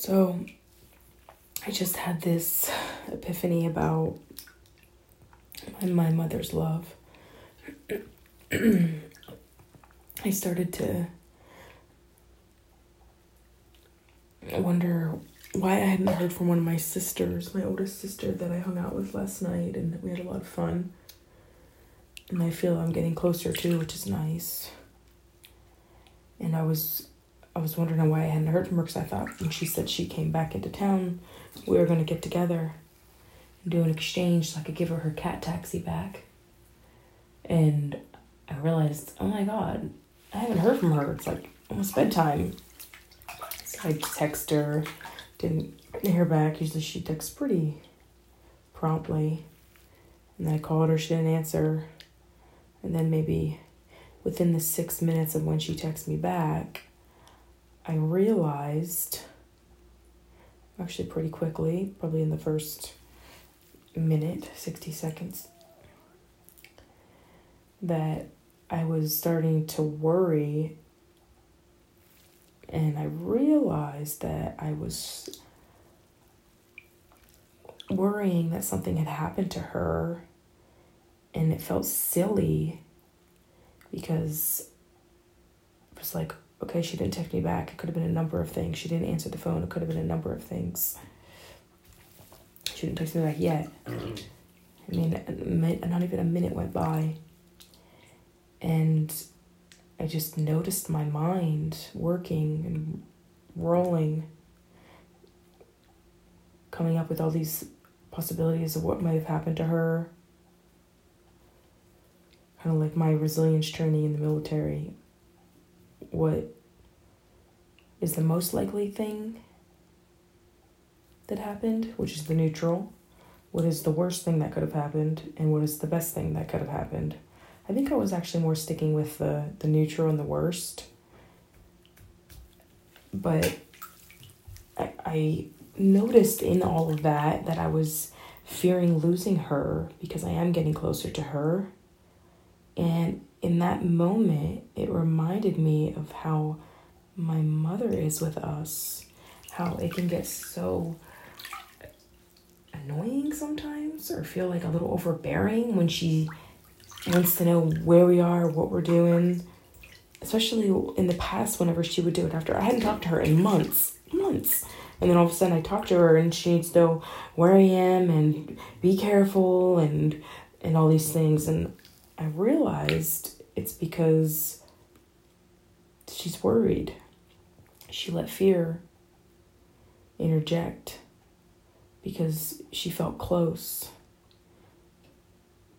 So I just had this epiphany about my mother's love. I started to wonder why I hadn't heard from one of my sisters, my oldest sister that I hung out with last night, and we had a lot of fun. And I feel I'm getting closer to, which is nice. And I was, I was wondering why I hadn't heard from her because I thought when she said she came back into town, we were gonna get together and do an exchange so I could give her her cat taxi back. And I realized, oh my god, I haven't heard from her. It's like almost bedtime. So I text her, didn't hear back. Usually she texts pretty promptly. And then I called her, she didn't answer. And then maybe within the six minutes of when she texts me back, I realized, actually pretty quickly, probably in the first minute, 60 seconds, that I was starting to worry. And I realized that I was worrying that something had happened to her. And it felt silly because it was like, okay, she didn't text me back. It could have been a number of things. She didn't answer the phone. It could have been a number of things. She didn't text me back yet. I mean, not even a minute went by. And I just noticed my mind working and rolling, coming up with all these possibilities of what might have happened to her. Kind of like my resilience training in the military. What is the most likely thing that happened, which is the neutral? What is the worst thing that could have happened, and what is the best thing that could have happened? I think I was actually more sticking with the, the neutral and the worst. But I, I noticed in all of that that I was fearing losing her because I am getting closer to her. And that moment, it reminded me of how my mother is with us, how it can get so annoying sometimes or feel like a little overbearing when she wants to know where we are, what we're doing. Especially in the past, whenever she would do it after I hadn't talked to her in months, months. And then all of a sudden I talk to her and she needs to know where I am and be careful and and all these things. And I realized it's because she's worried. She let fear interject because she felt close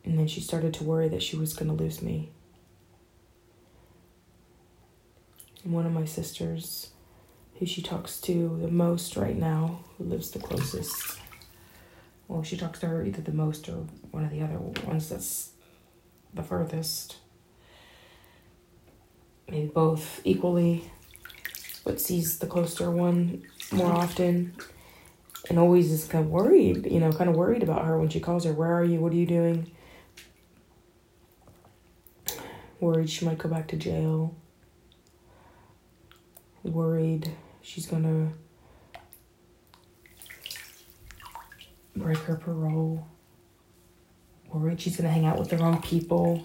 and then she started to worry that she was going to lose me. And one of my sisters, who she talks to the most right now, who lives the closest, well, she talks to her either the most or one of the other ones that's the furthest. Maybe both equally, but sees the closer one more often. And always is kind of worried, you know, kind of worried about her when she calls her, Where are you? What are you doing? worried she might go back to jail, worried she's gonna break her parole, worried she's gonna hang out with the wrong people,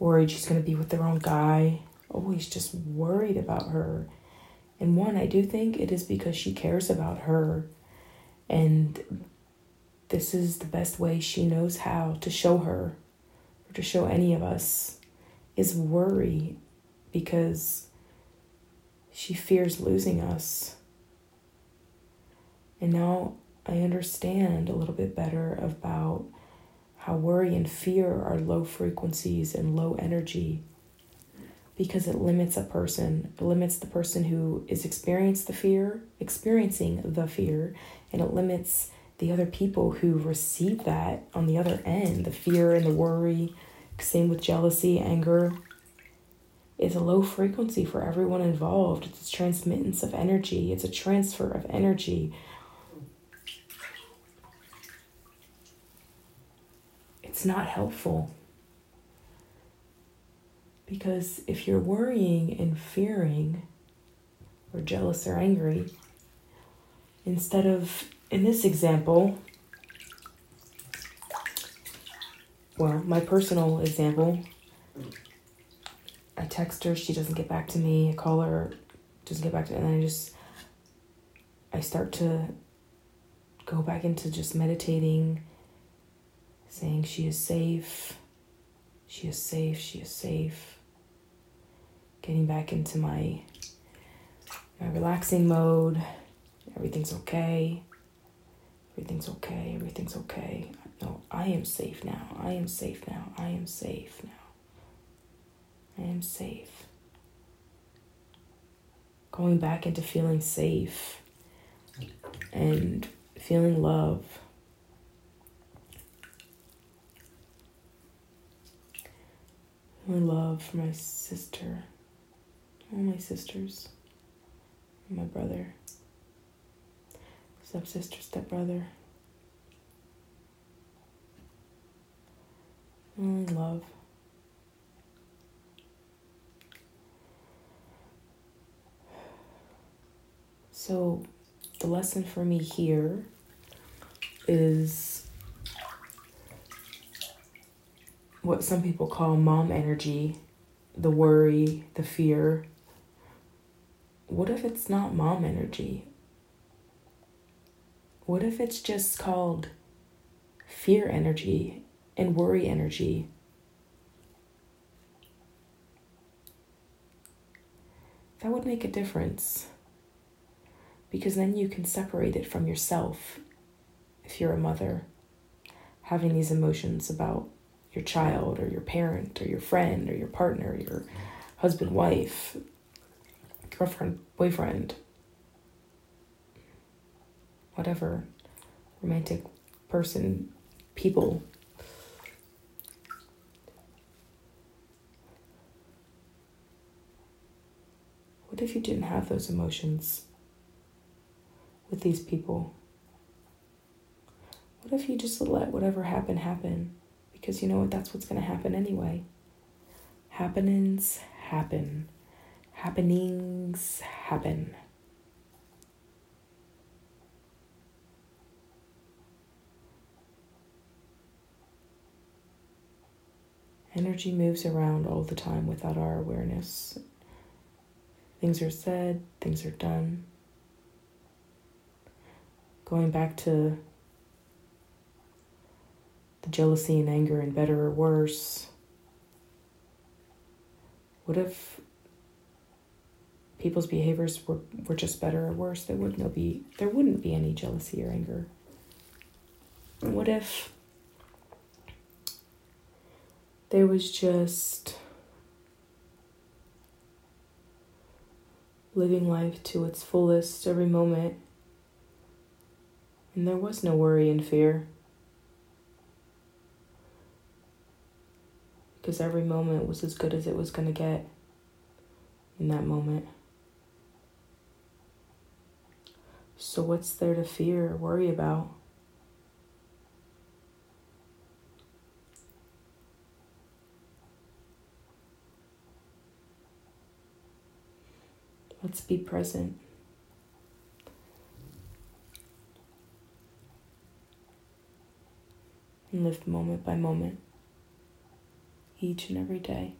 worried she's gonna be with the wrong guy, always just worried about her. And one, I do think it is because she cares about her, and this is the best way she knows how to show her, or to show any of us is worry because she fears losing us. And now I understand a little bit better about how worry and fear are low frequencies and low energy because it limits a person it limits the person who is experiencing the fear experiencing the fear and it limits the other people who receive that on the other end the fear and the worry same with jealousy, anger. It's a low frequency for everyone involved. It's a transmittance of energy, it's a transfer of energy. It's not helpful. Because if you're worrying and fearing, or jealous or angry, instead of, in this example, well, my personal example, I text her, she doesn't get back to me, I call her, doesn't get back to me, and I just, I start to go back into just meditating, saying she is safe, she is safe, she is safe. Getting back into my my relaxing mode. Everything's okay. Everything's okay. Everything's okay. No, I am safe now. I am safe now. I am safe now. I am safe. Going back into feeling safe and feeling love. Love for my sister, all my sisters, my brother, stepsister, stepbrother. Feeling love. So, the lesson for me here is what some people call mom energy the worry, the fear. What if it's not mom energy? What if it's just called fear energy and worry energy? That would make a difference because then you can separate it from yourself if you're a mother, having these emotions about your child or your parent or your friend or your partner, your husband, wife, girlfriend, boyfriend, whatever romantic person, people. What if you didn't have those emotions with these people? What if you just let whatever happen happen? Because you know what? That's what's going to happen anyway. Happenings happen. Happenings happen. Energy moves around all the time without our awareness. Things are said, things are done. Going back to the jealousy and anger and better or worse? What if people's behaviors were, were just better or worse? There would no be there wouldn't be any jealousy or anger. What if there was just living life to its fullest every moment and there was no worry and fear? because every moment was as good as it was going to get in that moment. So, what's there to fear or worry about? Let's be present. And live moment by moment each and every day.